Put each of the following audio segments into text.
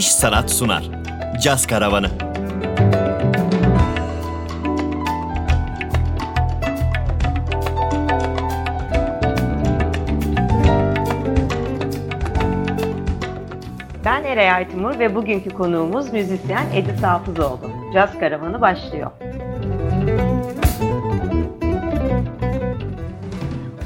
İş Sanat sunar. Caz Karavanı. Ben Eray Aytimur ve bugünkü konuğumuz müzisyen Edis Hafızoğlu. Caz Karavanı başlıyor.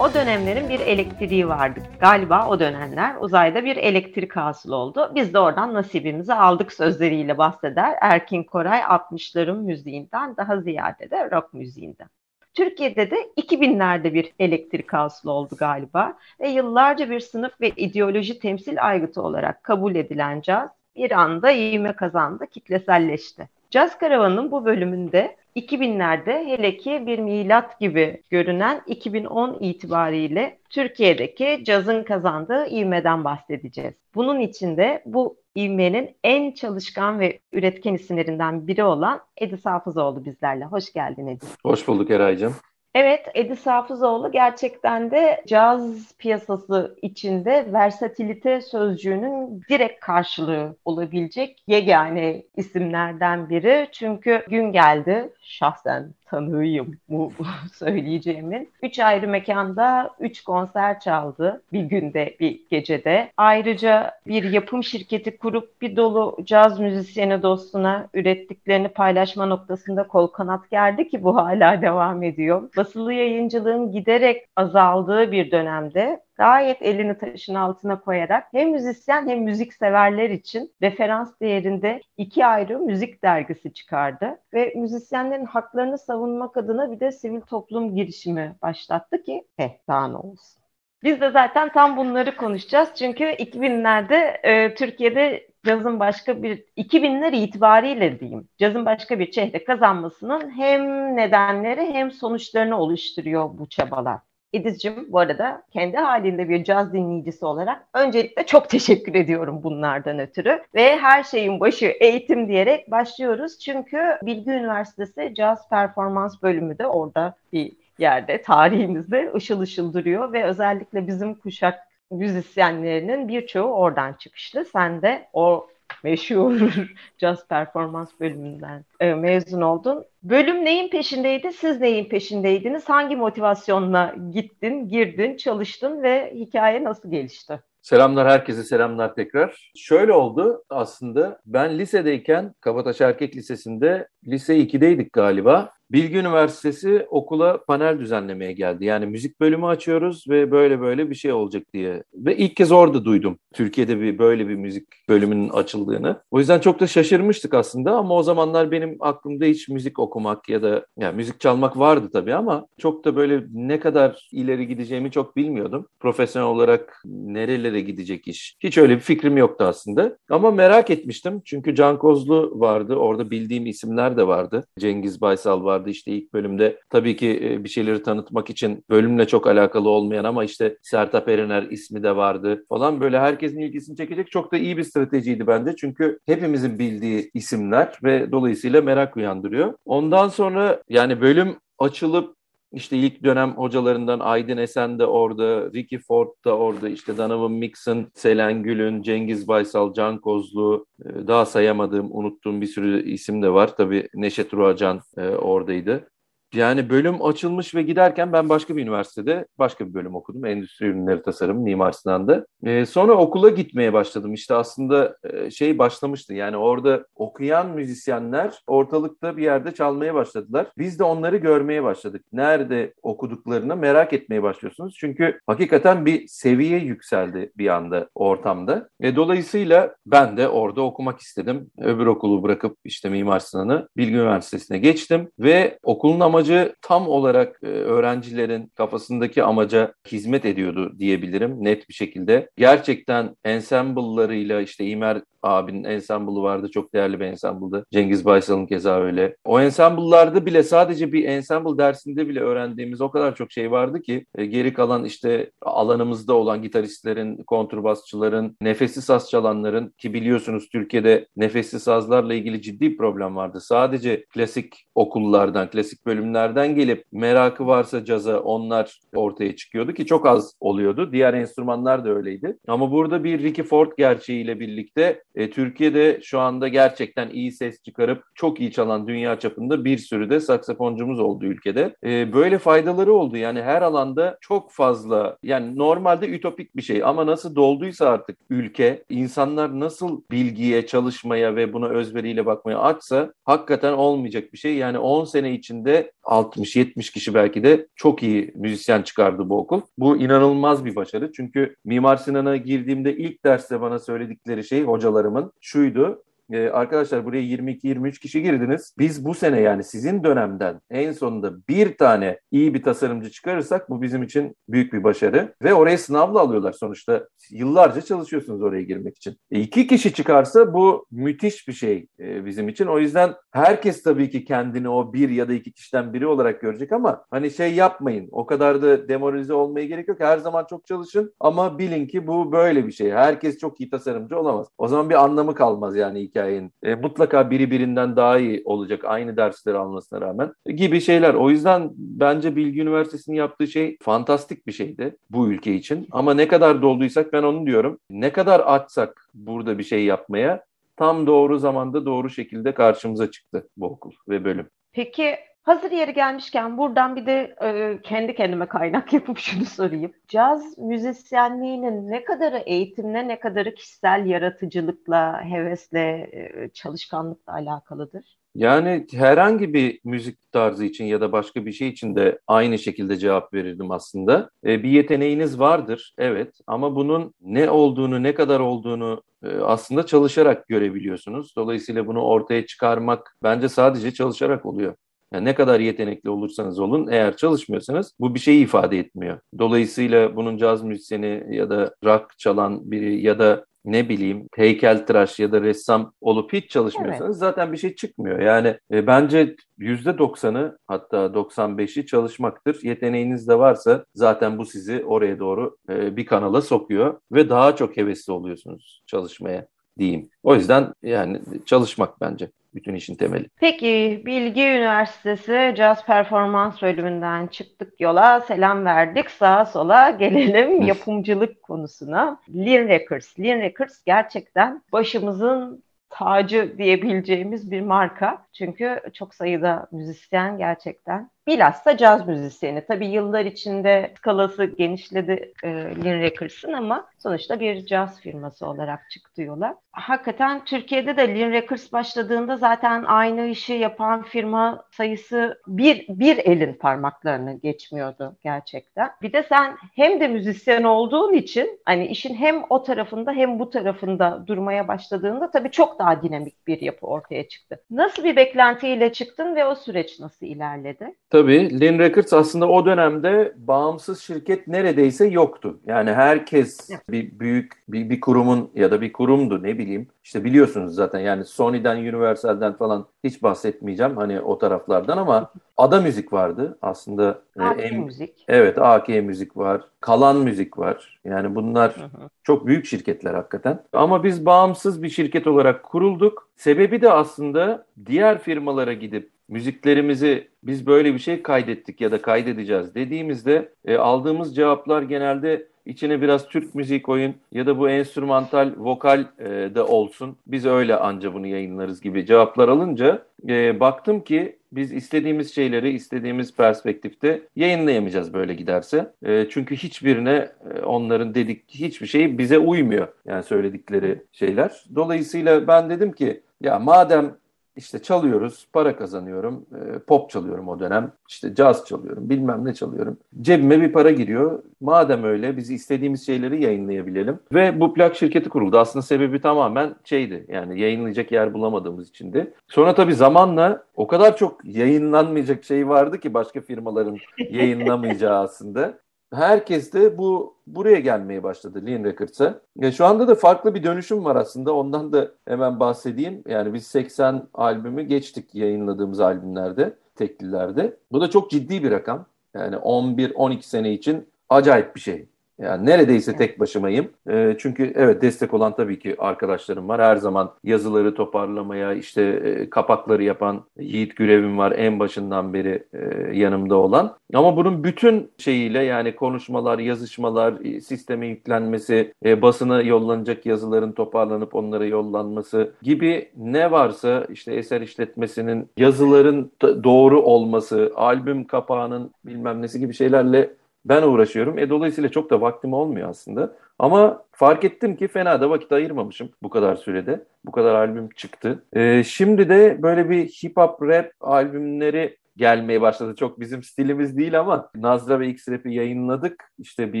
O dönemlerin bir elektriği vardı. Galiba o dönemler uzayda bir elektrik hasıl oldu. Biz de oradan nasibimizi aldık sözleriyle bahseder Erkin Koray 60'ların müziğinden daha ziyade de rock müziğinden. Türkiye'de de 2000'lerde bir elektrik hasıl oldu galiba ve yıllarca bir sınıf ve ideoloji temsil aygıtı olarak kabul edilen caz bir anda ivme kazandı, kitleselleşti. Caz Karavanı'nın bu bölümünde 2000'lerde hele ki bir milat gibi görünen 2010 itibariyle Türkiye'deki cazın kazandığı ivmeden bahsedeceğiz. Bunun içinde bu ivmenin en çalışkan ve üretken isimlerinden biri olan Edis Hafızoğlu bizlerle. Hoş geldin Edis. Hoş bulduk Eray'cığım. Evet, Edis Hafızoğlu gerçekten de caz piyasası içinde versatilite sözcüğünün direkt karşılığı olabilecek yegane isimlerden biri. Çünkü gün geldi, şahsen tanığıyım bu söyleyeceğimin. Üç ayrı mekanda üç konser çaldı bir günde bir gecede. Ayrıca bir yapım şirketi kurup bir dolu caz müzisyeni dostuna ürettiklerini paylaşma noktasında kol kanat gerdi ki bu hala devam ediyor. Basılı yayıncılığın giderek azaldığı bir dönemde gayet elini taşın altına koyarak hem müzisyen hem müzik severler için referans değerinde iki ayrı müzik dergisi çıkardı ve müzisyenlerin haklarını savunmak adına bir de sivil toplum girişimi başlattı ki eh daha ne olsun. Biz de zaten tam bunları konuşacağız. Çünkü 2000'lerde e, Türkiye'de cazın başka bir 2000'ler itibariyle diyeyim cazın başka bir çehre kazanmasının hem nedenleri hem sonuçlarını oluşturuyor bu çabalar. Ediz'cim bu arada kendi halinde bir caz dinleyicisi olarak öncelikle çok teşekkür ediyorum bunlardan ötürü. Ve her şeyin başı eğitim diyerek başlıyoruz. Çünkü Bilgi Üniversitesi Caz Performans Bölümü de orada bir yerde tarihimizde ışıl ışıl duruyor ve özellikle bizim kuşak müzisyenlerinin birçoğu oradan çıkışlı. Sen de o meşhur caz performans bölümünden e, mezun oldun. Bölüm neyin peşindeydi? Siz neyin peşindeydiniz? Hangi motivasyonla gittin, girdin, çalıştın ve hikaye nasıl gelişti? Selamlar herkese selamlar tekrar. Şöyle oldu aslında ben lisedeyken Kabataş Erkek Lisesi'nde lise 2'deydik galiba. Bilgi Üniversitesi okula panel düzenlemeye geldi. Yani müzik bölümü açıyoruz ve böyle böyle bir şey olacak diye. Ve ilk kez orada duydum Türkiye'de bir böyle bir müzik bölümünün açıldığını. O yüzden çok da şaşırmıştık aslında ama o zamanlar benim aklımda hiç müzik okumak ya da yani müzik çalmak vardı tabii ama çok da böyle ne kadar ileri gideceğimi çok bilmiyordum. Profesyonel olarak nerelere gidecek iş. Hiç öyle bir fikrim yoktu aslında. Ama merak etmiştim çünkü Can Kozlu vardı. Orada bildiğim isimler de vardı. Cengiz Baysal vardı vardı işte ilk bölümde. Tabii ki e, bir şeyleri tanıtmak için bölümle çok alakalı olmayan ama işte Sertap Erener ismi de vardı falan böyle herkesin ilgisini çekecek çok da iyi bir stratejiydi bende. Çünkü hepimizin bildiği isimler ve dolayısıyla merak uyandırıyor. Ondan sonra yani bölüm açılıp işte ilk dönem hocalarından Aydın Esen de orada, Ricky Ford da orada, işte Donovan Mixon, Selen Gül'ün, Cengiz Baysal, Can Kozlu, e, daha sayamadığım, unuttuğum bir sürü isim de var. Tabii Neşet Ruacan e, oradaydı. Yani bölüm açılmış ve giderken ben başka bir üniversitede başka bir bölüm okudum. Endüstri ürünleri tasarım Mimar Sinan'da. E, sonra okula gitmeye başladım. İşte aslında e, şey başlamıştı. Yani orada okuyan müzisyenler ortalıkta bir yerde çalmaya başladılar. Biz de onları görmeye başladık. Nerede okuduklarını merak etmeye başlıyorsunuz. Çünkü hakikaten bir seviye yükseldi bir anda ortamda. E, dolayısıyla ben de orada okumak istedim. Öbür okulu bırakıp işte Mimar Sinan'ı Bilgi Üniversitesi'ne geçtim ve okulun amacı amacı tam olarak e, öğrencilerin kafasındaki amaca hizmet ediyordu diyebilirim net bir şekilde. Gerçekten ensemble'larıyla işte İmer abinin ensemble'ı vardı. Çok değerli bir ensemble'dı. Cengiz Baysal'ın keza öyle. O ensemble'larda bile sadece bir ensemble dersinde bile öğrendiğimiz o kadar çok şey vardı ki e, geri kalan işte alanımızda olan gitaristlerin, kontrbasçıların, nefesli saz çalanların ki biliyorsunuz Türkiye'de nefesli sazlarla ilgili ciddi problem vardı. Sadece klasik okullardan, klasik bölümlerden bölümlerden gelip merakı varsa caza onlar ortaya çıkıyordu ki çok az oluyordu. Diğer enstrümanlar da öyleydi. Ama burada bir Ricky Ford gerçeğiyle birlikte e, Türkiye'de şu anda gerçekten iyi ses çıkarıp çok iyi çalan dünya çapında bir sürü de saksafoncumuz oldu ülkede. E, böyle faydaları oldu. Yani her alanda çok fazla yani normalde ütopik bir şey ama nasıl dolduysa artık ülke insanlar nasıl bilgiye, çalışmaya ve buna özveriyle bakmaya açsa hakikaten olmayacak bir şey. Yani 10 sene içinde 60-70 kişi belki de çok iyi müzisyen çıkardı bu okul. Bu inanılmaz bir başarı. Çünkü Mimar Sinan'a girdiğimde ilk derste bana söyledikleri şey hocalarımın şuydu. Ee, arkadaşlar buraya 22-23 kişi girdiniz. Biz bu sene yani sizin dönemden en sonunda bir tane iyi bir tasarımcı çıkarırsak bu bizim için büyük bir başarı. Ve oraya sınavla alıyorlar sonuçta. Yıllarca çalışıyorsunuz oraya girmek için. E, iki kişi çıkarsa bu müthiş bir şey e, bizim için. O yüzden herkes tabii ki kendini o bir ya da iki kişiden biri olarak görecek ama hani şey yapmayın. O kadar da demoralize olmaya gerek yok. Her zaman çok çalışın ama bilin ki bu böyle bir şey. Herkes çok iyi tasarımcı olamaz. O zaman bir anlamı kalmaz yani hikayenin. E, mutlaka biri birinden daha iyi olacak aynı dersleri almasına rağmen e, gibi şeyler. O yüzden bence Bilgi Üniversitesi'nin yaptığı şey fantastik bir şeydi bu ülke için. Ama ne kadar dolduysak ben onu diyorum. Ne kadar açsak burada bir şey yapmaya tam doğru zamanda doğru şekilde karşımıza çıktı bu okul ve bölüm. Peki hazır yeri gelmişken buradan bir de e, kendi kendime kaynak yapıp şunu sorayım. Caz müzisyenliğinin ne kadarı eğitimle ne kadarı kişisel yaratıcılıkla, hevesle, e, çalışkanlıkla alakalıdır? Yani herhangi bir müzik tarzı için ya da başka bir şey için de aynı şekilde cevap verirdim aslında. E, bir yeteneğiniz vardır, evet. Ama bunun ne olduğunu, ne kadar olduğunu e, aslında çalışarak görebiliyorsunuz. Dolayısıyla bunu ortaya çıkarmak bence sadece çalışarak oluyor. Yani ne kadar yetenekli olursanız olun eğer çalışmıyorsanız bu bir şeyi ifade etmiyor. Dolayısıyla bunun caz müzisyeni ya da rock çalan biri ya da ne bileyim heykeltıraş ya da ressam olup hiç çalışmıyorsanız evet. zaten bir şey çıkmıyor. Yani e, bence %90'ı hatta 95'i çalışmaktır. Yeteneğiniz de varsa zaten bu sizi oraya doğru e, bir kanala sokuyor ve daha çok hevesli oluyorsunuz çalışmaya diyeyim. O yüzden yani çalışmak bence bütün işin temeli. Peki Bilgi Üniversitesi Caz Performans bölümünden çıktık yola selam verdik sağa sola gelelim yapımcılık konusuna. Lean Records. Lean Records gerçekten başımızın tacı diyebileceğimiz bir marka. Çünkü çok sayıda müzisyen gerçekten bilhassa caz müzisyeni. Tabii yıllar içinde skalası genişledi e, Lin Records'ın ama sonuçta bir caz firması olarak çıktı yola. Hakikaten Türkiye'de de Lin Records başladığında zaten aynı işi yapan firma sayısı bir, bir elin parmaklarını geçmiyordu gerçekten. Bir de sen hem de müzisyen olduğun için hani işin hem o tarafında hem bu tarafında durmaya başladığında tabii çok daha dinamik bir yapı ortaya çıktı. Nasıl bir beklentiyle çıktın ve o süreç nasıl ilerledi? Tabii Lin Records aslında o dönemde bağımsız şirket neredeyse yoktu. Yani herkes bir büyük bir, bir kurumun ya da bir kurumdu ne bileyim. İşte biliyorsunuz zaten yani Sony'den, Universal'den falan hiç bahsetmeyeceğim hani o taraflardan ama Ada Müzik vardı aslında. AK e, Müzik. Evet AK Müzik var. Kalan Müzik var. Yani bunlar hı hı. çok büyük şirketler hakikaten. Ama biz bağımsız bir şirket olarak kurulduk. Sebebi de aslında diğer firmalara gidip müziklerimizi biz böyle bir şey kaydettik ya da kaydedeceğiz dediğimizde e, aldığımız cevaplar genelde içine biraz Türk müziği koyun ya da bu enstrümantal vokal e, de olsun. Biz öyle anca bunu yayınlarız gibi cevaplar alınca e, baktım ki biz istediğimiz şeyleri istediğimiz perspektifte yayınlayamayacağız böyle giderse. E, çünkü hiçbirine e, onların dedik hiçbir şey bize uymuyor. Yani söyledikleri şeyler. Dolayısıyla ben dedim ki ya madem işte çalıyoruz, para kazanıyorum, e, pop çalıyorum o dönem, işte caz çalıyorum, bilmem ne çalıyorum. Cebime bir para giriyor. Madem öyle biz istediğimiz şeyleri yayınlayabilelim. Ve bu plak şirketi kuruldu. Aslında sebebi tamamen şeydi, yani yayınlayacak yer bulamadığımız içindi. Sonra tabii zamanla o kadar çok yayınlanmayacak şey vardı ki başka firmaların yayınlamayacağı aslında herkes de bu buraya gelmeye başladı Lean Records'a. E, şu anda da farklı bir dönüşüm var aslında. Ondan da hemen bahsedeyim. Yani biz 80 albümü geçtik yayınladığımız albümlerde, teklilerde. Bu da çok ciddi bir rakam. Yani 11-12 sene için acayip bir şey. Yani neredeyse tek başımayım. E, çünkü evet destek olan tabii ki arkadaşlarım var. Her zaman yazıları toparlamaya, işte e, kapakları yapan Yiğit Gürevim var en başından beri e, yanımda olan. Ama bunun bütün şeyiyle yani konuşmalar, yazışmalar, e, sisteme yüklenmesi, e, basına yollanacak yazıların toparlanıp onlara yollanması gibi ne varsa işte eser işletmesinin yazıların doğru olması, albüm kapağının bilmem nesi gibi şeylerle ben uğraşıyorum. E dolayısıyla çok da vaktim olmuyor aslında. Ama fark ettim ki fena da vakit ayırmamışım bu kadar sürede. Bu kadar albüm çıktı. E, şimdi de böyle bir hip hop rap albümleri gelmeye başladı. Çok bizim stilimiz değil ama Nazra ve X-Rap'i yayınladık. İşte bir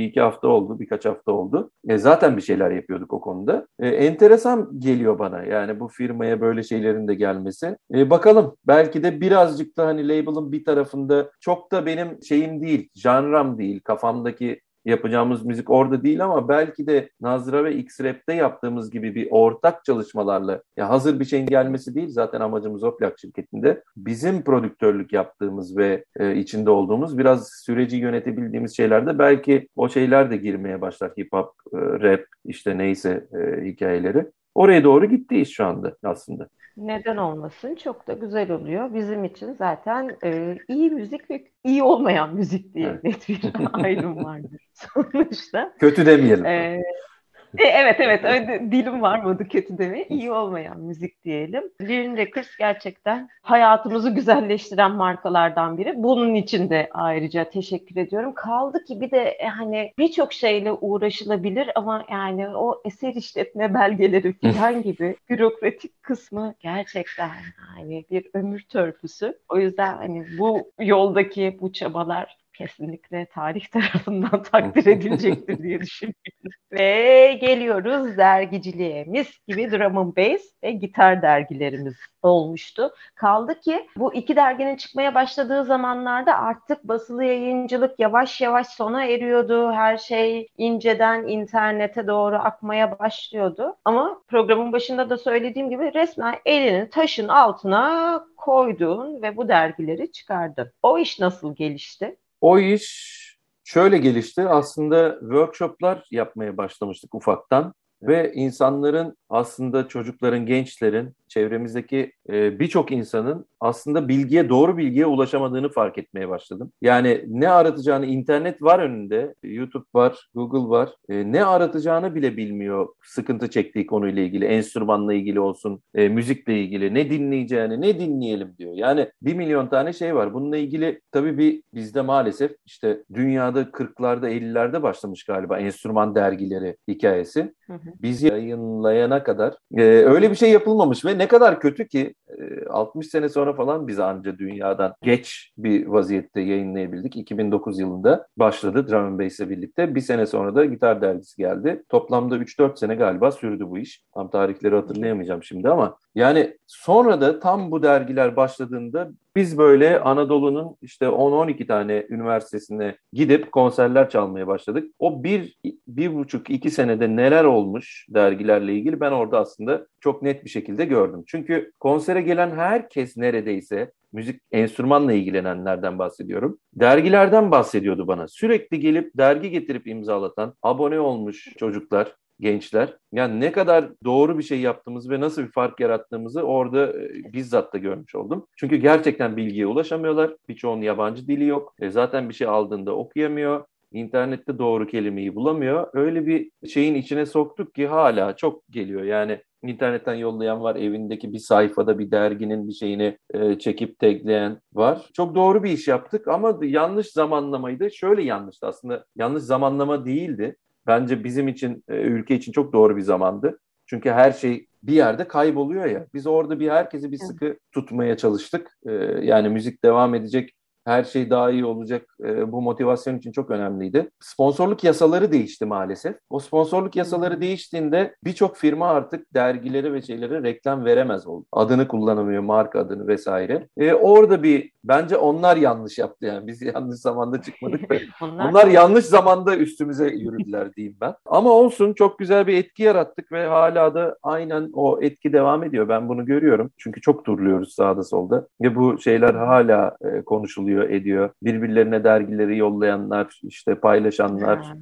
iki hafta oldu, birkaç hafta oldu. E, zaten bir şeyler yapıyorduk o konuda. E, enteresan geliyor bana yani bu firmaya böyle şeylerin de gelmesi. E, bakalım belki de birazcık da hani label'ın bir tarafında çok da benim şeyim değil, janram değil, kafamdaki yapacağımız müzik orada değil ama belki de Nazra ve X-Rap'te yaptığımız gibi bir ortak çalışmalarla ya hazır bir şeyin gelmesi değil zaten amacımız o plak şirketinde bizim prodüktörlük yaptığımız ve e, içinde olduğumuz biraz süreci yönetebildiğimiz şeylerde belki o şeyler de girmeye başlar hip hop, e, rap işte neyse e, hikayeleri. Oraya doğru gitti iş şu anda aslında. Neden olmasın? Çok da güzel oluyor. Bizim için zaten e, iyi müzik ve iyi olmayan müzik diye evet. net bir ayrım vardır sonuçta. Kötü demeyelim. E, e, evet evet öyle dilim varmadı kötü deme. İyi olmayan müzik diyelim. Lirin Records gerçekten hayatımızı güzelleştiren markalardan biri. Bunun için de ayrıca teşekkür ediyorum. Kaldı ki bir de e, hani birçok şeyle uğraşılabilir ama yani o eser işletme belgeleri falan gibi bürokratik kısmı gerçekten hani bir ömür törpüsü. O yüzden hani bu yoldaki bu çabalar kesinlikle tarih tarafından takdir edilecektir diye düşünüyorum. Ve geliyoruz dergiciliğe. Mis gibi drum and bass ve gitar dergilerimiz olmuştu. Kaldı ki bu iki derginin çıkmaya başladığı zamanlarda artık basılı yayıncılık yavaş yavaş sona eriyordu. Her şey inceden internete doğru akmaya başlıyordu. Ama programın başında da söylediğim gibi resmen elini taşın altına koydun ve bu dergileri çıkardın. O iş nasıl gelişti? O iş şöyle gelişti. Aslında workshoplar yapmaya başlamıştık ufaktan ve insanların aslında çocukların, gençlerin, çevremizdeki e, birçok insanın aslında bilgiye, doğru bilgiye ulaşamadığını fark etmeye başladım. Yani ne aratacağını, internet var önünde, YouTube var, Google var. E, ne aratacağını bile bilmiyor sıkıntı çektiği konuyla ilgili, enstrümanla ilgili olsun, e, müzikle ilgili, ne dinleyeceğini, ne dinleyelim diyor. Yani bir milyon tane şey var. Bununla ilgili tabii bir bizde maalesef işte dünyada 40'larda 50'lerde başlamış galiba enstrüman dergileri hikayesi. Biz yayınlayana kadar e, öyle bir şey yapılmamış ve ne kadar kötü ki e, 60 sene sonra falan biz anca dünyadan geç bir vaziyette yayınlayabildik. 2009 yılında başladı Drum and birlikte. Bir sene sonra da Gitar Dergisi geldi. Toplamda 3-4 sene galiba sürdü bu iş. Tam tarihleri hatırlayamayacağım şimdi ama yani sonra da tam bu dergiler başladığında biz böyle Anadolu'nun işte 10-12 tane üniversitesine gidip konserler çalmaya başladık. O bir, bir buçuk, iki senede neler olmuş dergilerle ilgili ben orada aslında çok net bir şekilde gördüm. Çünkü konsere gelen herkes neredeyse müzik enstrümanla ilgilenenlerden bahsediyorum. Dergilerden bahsediyordu bana. Sürekli gelip dergi getirip imzalatan, abone olmuş çocuklar gençler. Yani ne kadar doğru bir şey yaptığımız ve nasıl bir fark yarattığımızı orada e, bizzat da görmüş oldum. Çünkü gerçekten bilgiye ulaşamıyorlar. Birçoğunun yabancı dili yok. E, zaten bir şey aldığında okuyamıyor. İnternette doğru kelimeyi bulamıyor. Öyle bir şeyin içine soktuk ki hala çok geliyor. Yani internetten yollayan var, evindeki bir sayfada bir derginin bir şeyini e, çekip tagleyen var. Çok doğru bir iş yaptık ama yanlış zamanlamaydı. Şöyle yanlıştı aslında. Yanlış zamanlama değildi bence bizim için, e, ülke için çok doğru bir zamandı. Çünkü her şey bir yerde kayboluyor ya. Biz orada bir herkesi bir sıkı tutmaya çalıştık. E, yani müzik devam edecek her şey daha iyi olacak. E, bu motivasyon için çok önemliydi. Sponsorluk yasaları değişti maalesef. O sponsorluk yasaları değiştiğinde birçok firma artık dergilere ve şeylere reklam veremez oldu. Adını kullanamıyor, marka adını vesaire. E, orada bir bence onlar yanlış yaptı yani. Biz yanlış zamanda çıkmadık. onlar, onlar yanlış zamanda üstümüze yürüdüler diyeyim ben. Ama olsun çok güzel bir etki yarattık ve hala da aynen o etki devam ediyor. Ben bunu görüyorum. Çünkü çok turluyoruz sağda solda. Ve bu şeyler hala e, konuşuluyor oluyor, ediyor. Birbirlerine dergileri yollayanlar, işte paylaşanlar.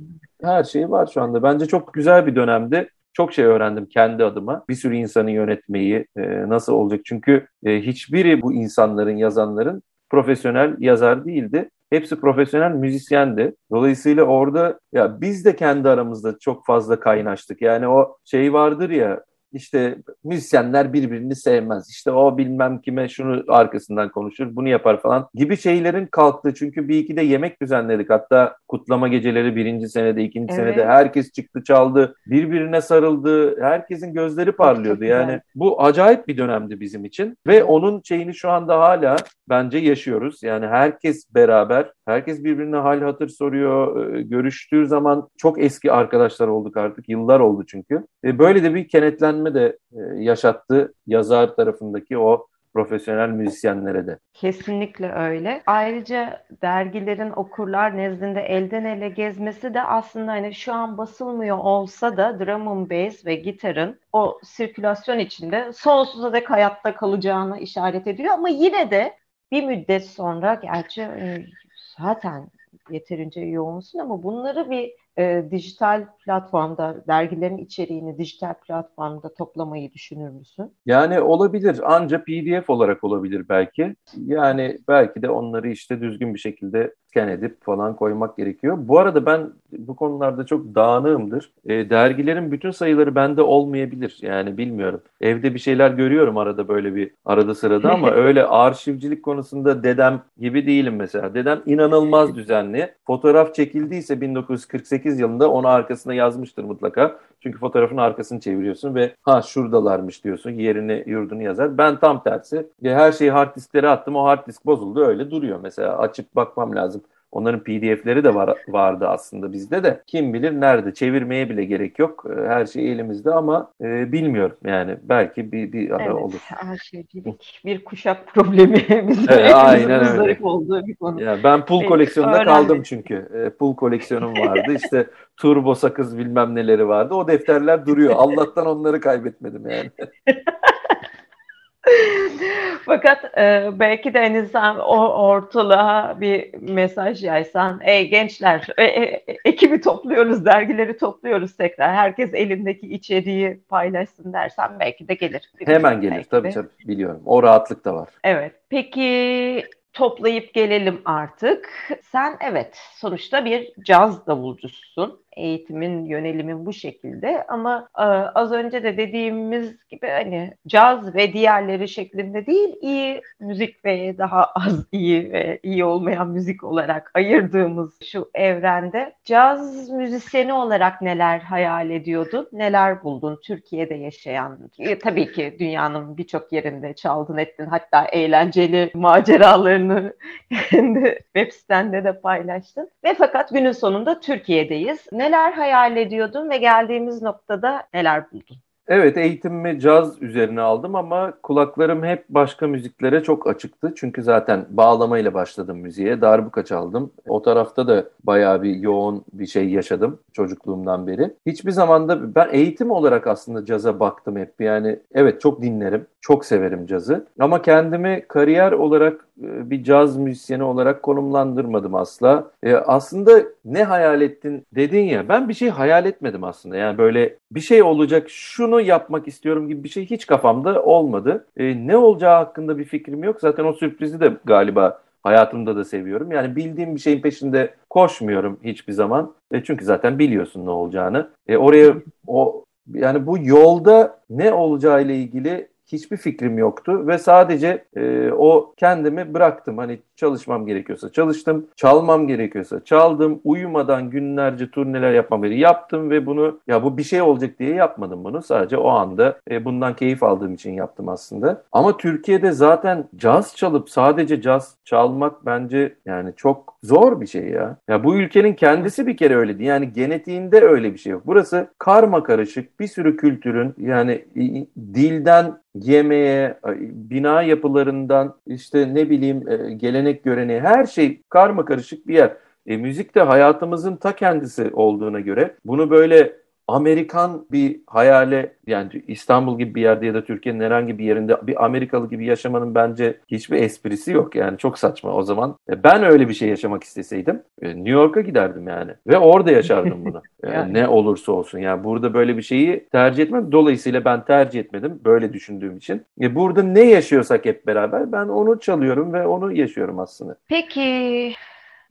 Her şey var şu anda. Bence çok güzel bir dönemdi. Çok şey öğrendim kendi adıma. Bir sürü insanı yönetmeyi e, nasıl olacak? Çünkü e, hiçbiri bu insanların, yazanların profesyonel yazar değildi. Hepsi profesyonel müzisyendi. Dolayısıyla orada ya biz de kendi aramızda çok fazla kaynaştık. Yani o şey vardır ya işte müzisyenler birbirini sevmez. İşte o bilmem kime şunu arkasından konuşur, bunu yapar falan gibi şeylerin kalktı. Çünkü bir iki de yemek düzenledik. Hatta kutlama geceleri birinci senede, ikinci Evet. senede herkes çıktı çaldı, birbirine sarıldı. Herkesin gözleri parlıyordu. yani bu acayip bir dönemdi bizim için ve onun şeyini şu anda hala bence yaşıyoruz. Yani herkes beraber, herkes birbirine hal hatır soruyor. Ee, Görüştüğü zaman çok eski arkadaşlar olduk artık. Yıllar oldu çünkü. E, Böyle de bir kenetlenme de e, yaşattı yazar tarafındaki o profesyonel müzisyenlere de. Kesinlikle öyle. Ayrıca dergilerin okurlar nezdinde elden ele gezmesi de aslında hani şu an basılmıyor olsa da drum and bass ve gitarın o sirkülasyon içinde sonsuza dek hayatta kalacağını işaret ediyor. Ama yine de bir müddet sonra gerçi e, zaten yeterince yoğunsun ama bunları bir e, dijital platformda dergilerin içeriğini dijital platformda toplamayı düşünür müsün? Yani olabilir. Anca PDF olarak olabilir belki. Yani belki de onları işte düzgün bir şekilde scan edip falan koymak gerekiyor. Bu arada ben bu konularda çok dağınığımdır. E, dergilerin bütün sayıları bende olmayabilir. Yani bilmiyorum. Evde bir şeyler görüyorum arada böyle bir arada sırada ama öyle arşivcilik konusunda dedem gibi değilim mesela. Dedem inanılmaz düzenli. Fotoğraf çekildiyse 1948 yılında onu arkasına yazmıştır mutlaka. Çünkü fotoğrafın arkasını çeviriyorsun ve ha şuradalarmış diyorsun. Yerini, yurdunu yazar. Ben tam tersi. Her şeyi hard disklere attım. O hard disk bozuldu. Öyle duruyor. Mesela açıp bakmam lazım. Onların PDF'leri de var, vardı aslında bizde de. Kim bilir nerede? Çevirmeye bile gerek yok. Ee, Her şey elimizde ama e, bilmiyorum yani. Belki bir, bir ara Evet, olur. arşivcilik bir kuşak problemi bizim Evet, aynen öyle. olduğu bir konu. Ya ben pul koleksiyonunda öğrendim. kaldım çünkü. E, pul koleksiyonum vardı. İşte turbo sakız bilmem neleri vardı. O defterler duruyor. Allah'tan onları kaybetmedim yani. Fakat e, belki de hani sen o ortalığa bir mesaj yaysan, ey gençler, e, e, ekibi topluyoruz, dergileri topluyoruz tekrar. Herkes elindeki içeriği paylaşsın dersen belki de gelir. Hemen gelir. Belki Tabii de. tabii biliyorum. O rahatlık da var. Evet. Peki toplayıp gelelim artık. Sen evet sonuçta bir caz davulcususun. Eğitimin, yönelimin bu şekilde. Ama e, az önce de dediğimiz gibi hani caz ve diğerleri şeklinde değil, iyi müzik ve daha az iyi ve iyi olmayan müzik olarak ayırdığımız şu evrende. Caz müzisyeni olarak neler hayal ediyordun, neler buldun Türkiye'de yaşayan, e, tabii ki dünyanın birçok yerinde çaldın ettin. Hatta eğlenceli maceralarını web sitende de paylaştın. Ve fakat günün sonunda Türkiye'deyiz. Neler hayal ediyordun ve geldiğimiz noktada neler buldun? Evet eğitimimi caz üzerine aldım ama kulaklarım hep başka müziklere çok açıktı. Çünkü zaten bağlamayla başladım müziğe. Darbuka çaldım. O tarafta da bayağı bir yoğun bir şey yaşadım çocukluğumdan beri. Hiçbir zamanda ben eğitim olarak aslında caza baktım hep. Yani evet çok dinlerim. Çok severim cazı. Ama kendimi kariyer olarak bir caz müzisyeni olarak konumlandırmadım asla. E, aslında ne hayal ettin dedin ya ben bir şey hayal etmedim aslında. Yani böyle bir şey olacak şunu yapmak istiyorum gibi bir şey hiç kafamda olmadı. E, ne olacağı hakkında bir fikrim yok. Zaten o sürprizi de galiba hayatımda da seviyorum. Yani bildiğim bir şeyin peşinde koşmuyorum hiçbir zaman. E, çünkü zaten biliyorsun ne olacağını. E, oraya o yani bu yolda ne olacağı ile ilgili hiçbir fikrim yoktu ve sadece e, o kendimi bıraktım. Hani çalışmam gerekiyorsa çalıştım, çalmam gerekiyorsa çaldım. Uyumadan günlerce turneler yapmam gerekiyor. Yaptım ve bunu ya bu bir şey olacak diye yapmadım bunu. Sadece o anda e, bundan keyif aldığım için yaptım aslında. Ama Türkiye'de zaten caz çalıp sadece caz çalmak bence yani çok zor bir şey ya. Ya bu ülkenin kendisi bir kere öyle değil. Yani genetiğinde öyle bir şey yok. Burası karma karışık bir sürü kültürün yani dilden yemeğe, bina yapılarından işte ne bileyim e, gelenek göreneği her şey karma karışık bir yer. E, müzik de hayatımızın ta kendisi olduğuna göre bunu böyle Amerikan bir hayale yani İstanbul gibi bir yerde ya da Türkiye'nin herhangi bir yerinde bir Amerikalı gibi yaşamanın bence hiçbir esprisi yok yani çok saçma o zaman. E, ben öyle bir şey yaşamak isteseydim e, New York'a giderdim yani ve orada yaşardım bunu. E, Yani. Ne olursa olsun yani burada böyle bir şeyi tercih etmem. Dolayısıyla ben tercih etmedim böyle düşündüğüm için. E, burada ne yaşıyorsak hep beraber ben onu çalıyorum ve onu yaşıyorum aslında. Peki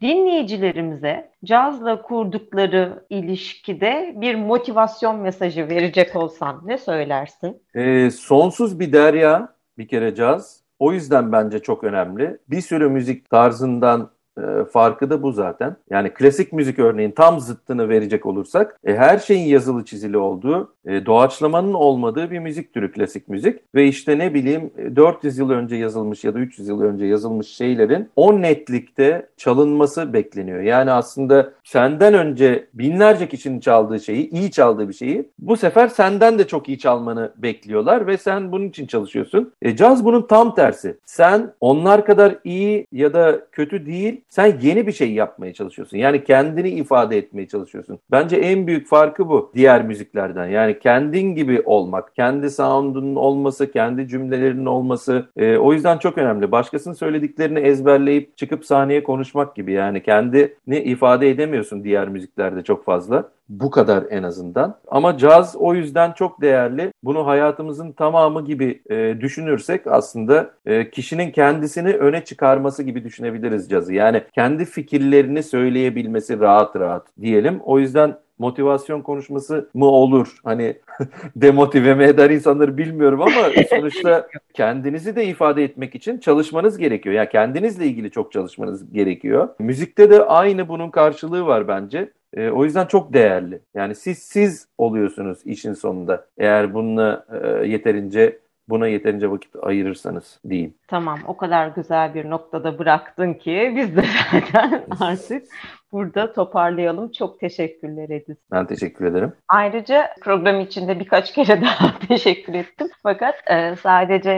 dinleyicilerimize cazla kurdukları ilişkide bir motivasyon mesajı verecek olsan ne söylersin? E, sonsuz bir derya bir kere caz. O yüzden bence çok önemli. Bir sürü müzik tarzından e, farkı da bu zaten. Yani klasik müzik örneğin tam zıttını verecek olursak e, her şeyin yazılı çizili olduğu, e, doğaçlamanın olmadığı bir müzik türü klasik müzik. Ve işte ne bileyim e, 400 yıl önce yazılmış ya da 300 yıl önce yazılmış şeylerin o netlikte çalınması bekleniyor. Yani aslında senden önce binlerce kişinin çaldığı şeyi, iyi çaldığı bir şeyi bu sefer senden de çok iyi çalmanı bekliyorlar ve sen bunun için çalışıyorsun. E, caz bunun tam tersi. Sen onlar kadar iyi ya da kötü değil, sen yeni bir şey yapmaya çalışıyorsun. Yani kendini ifade etmeye çalışıyorsun. Bence en büyük farkı bu diğer müziklerden. Yani kendin gibi olmak, kendi sound'unun olması, kendi cümlelerinin olması. E, o yüzden çok önemli. Başkasının söylediklerini ezberleyip çıkıp sahneye konuşmak gibi. Yani kendini ifade edemiyorsun diğer müziklerde çok fazla. Bu kadar en azından. Ama caz o yüzden çok değerli. Bunu hayatımızın tamamı gibi e, düşünürsek aslında e, kişinin kendisini öne çıkarması gibi düşünebiliriz cazı. Yani kendi fikirlerini söyleyebilmesi rahat rahat diyelim. O yüzden motivasyon konuşması mı olur? Hani demotive mi eder insanları bilmiyorum ama sonuçta kendinizi de ifade etmek için çalışmanız gerekiyor. Yani kendinizle ilgili çok çalışmanız gerekiyor. Müzikte de aynı bunun karşılığı var bence. E, o yüzden çok değerli. Yani siz siz oluyorsunuz işin sonunda. Eğer bununla e, yeterince buna yeterince vakit ayırırsanız diyeyim. Tamam, o kadar güzel bir noktada bıraktın ki biz de zaten artık burada toparlayalım. Çok teşekkürler Ediz. Ben teşekkür ederim. Ayrıca program içinde birkaç kere daha teşekkür ettim. Fakat e, sadece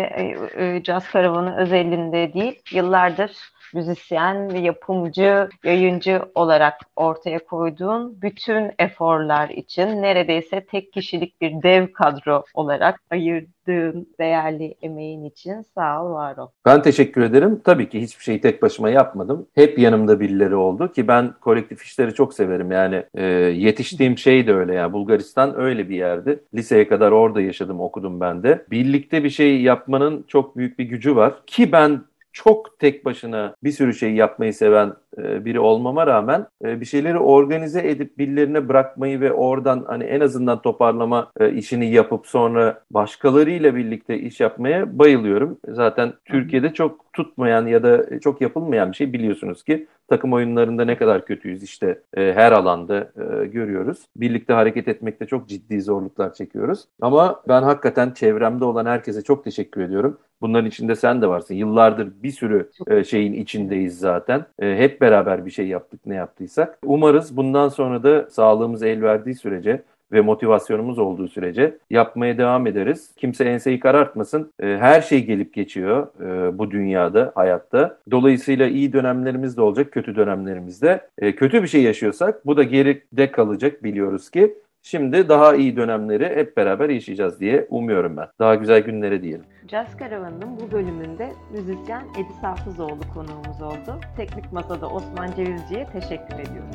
e, Caz Karavanı özelinde değil, yıllardır müzisyen yapımcı, yayıncı olarak ortaya koyduğun bütün eforlar için neredeyse tek kişilik bir dev kadro olarak ayırdığın değerli emeğin için sağ ol, var ol. Ben teşekkür ederim. Tabii ki hiçbir şeyi tek başıma yapmadım. Hep yanımda birileri oldu ki ben kolektif işleri çok severim. Yani e, yetiştiğim şey de öyle yani Bulgaristan öyle bir yerdi. Liseye kadar orada yaşadım, okudum ben de. Birlikte bir şey yapmanın çok büyük bir gücü var ki ben çok tek başına bir sürü şey yapmayı seven biri olmama rağmen e, bir şeyleri organize edip birilerine bırakmayı ve oradan hani en azından toparlama e, işini yapıp sonra başkalarıyla birlikte iş yapmaya bayılıyorum. Zaten Türkiye'de çok tutmayan ya da çok yapılmayan bir şey biliyorsunuz ki takım oyunlarında ne kadar kötüyüz işte her alanda görüyoruz. Birlikte hareket etmekte çok ciddi zorluklar çekiyoruz. Ama ben hakikaten çevremde olan herkese çok teşekkür ediyorum. Bunların içinde sen de varsın. Yıllardır bir sürü şeyin içindeyiz zaten. Hep beraber bir şey yaptık ne yaptıysak. Umarız bundan sonra da sağlığımız el verdiği sürece ve motivasyonumuz olduğu sürece yapmaya devam ederiz. Kimse enseyi karartmasın. Her şey gelip geçiyor bu dünyada, hayatta. Dolayısıyla iyi dönemlerimiz de olacak, kötü dönemlerimiz de. Kötü bir şey yaşıyorsak bu da geride kalacak biliyoruz ki. Şimdi daha iyi dönemleri hep beraber yaşayacağız diye umuyorum ben. Daha güzel günlere diyelim. Caz Karavanı'nın bu bölümünde müzisyen Edis Hafızoğlu konuğumuz oldu. Teknik Masa'da Osman Cevizci'ye teşekkür ediyorum.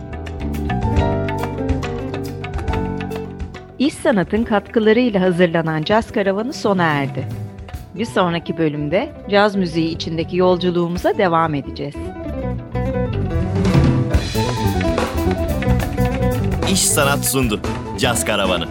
İş Sanat'ın katkılarıyla hazırlanan Caz Karavanı sona erdi. Bir sonraki bölümde caz müziği içindeki yolculuğumuza devam edeceğiz. İş Sanat sundu. Caz Karavanı.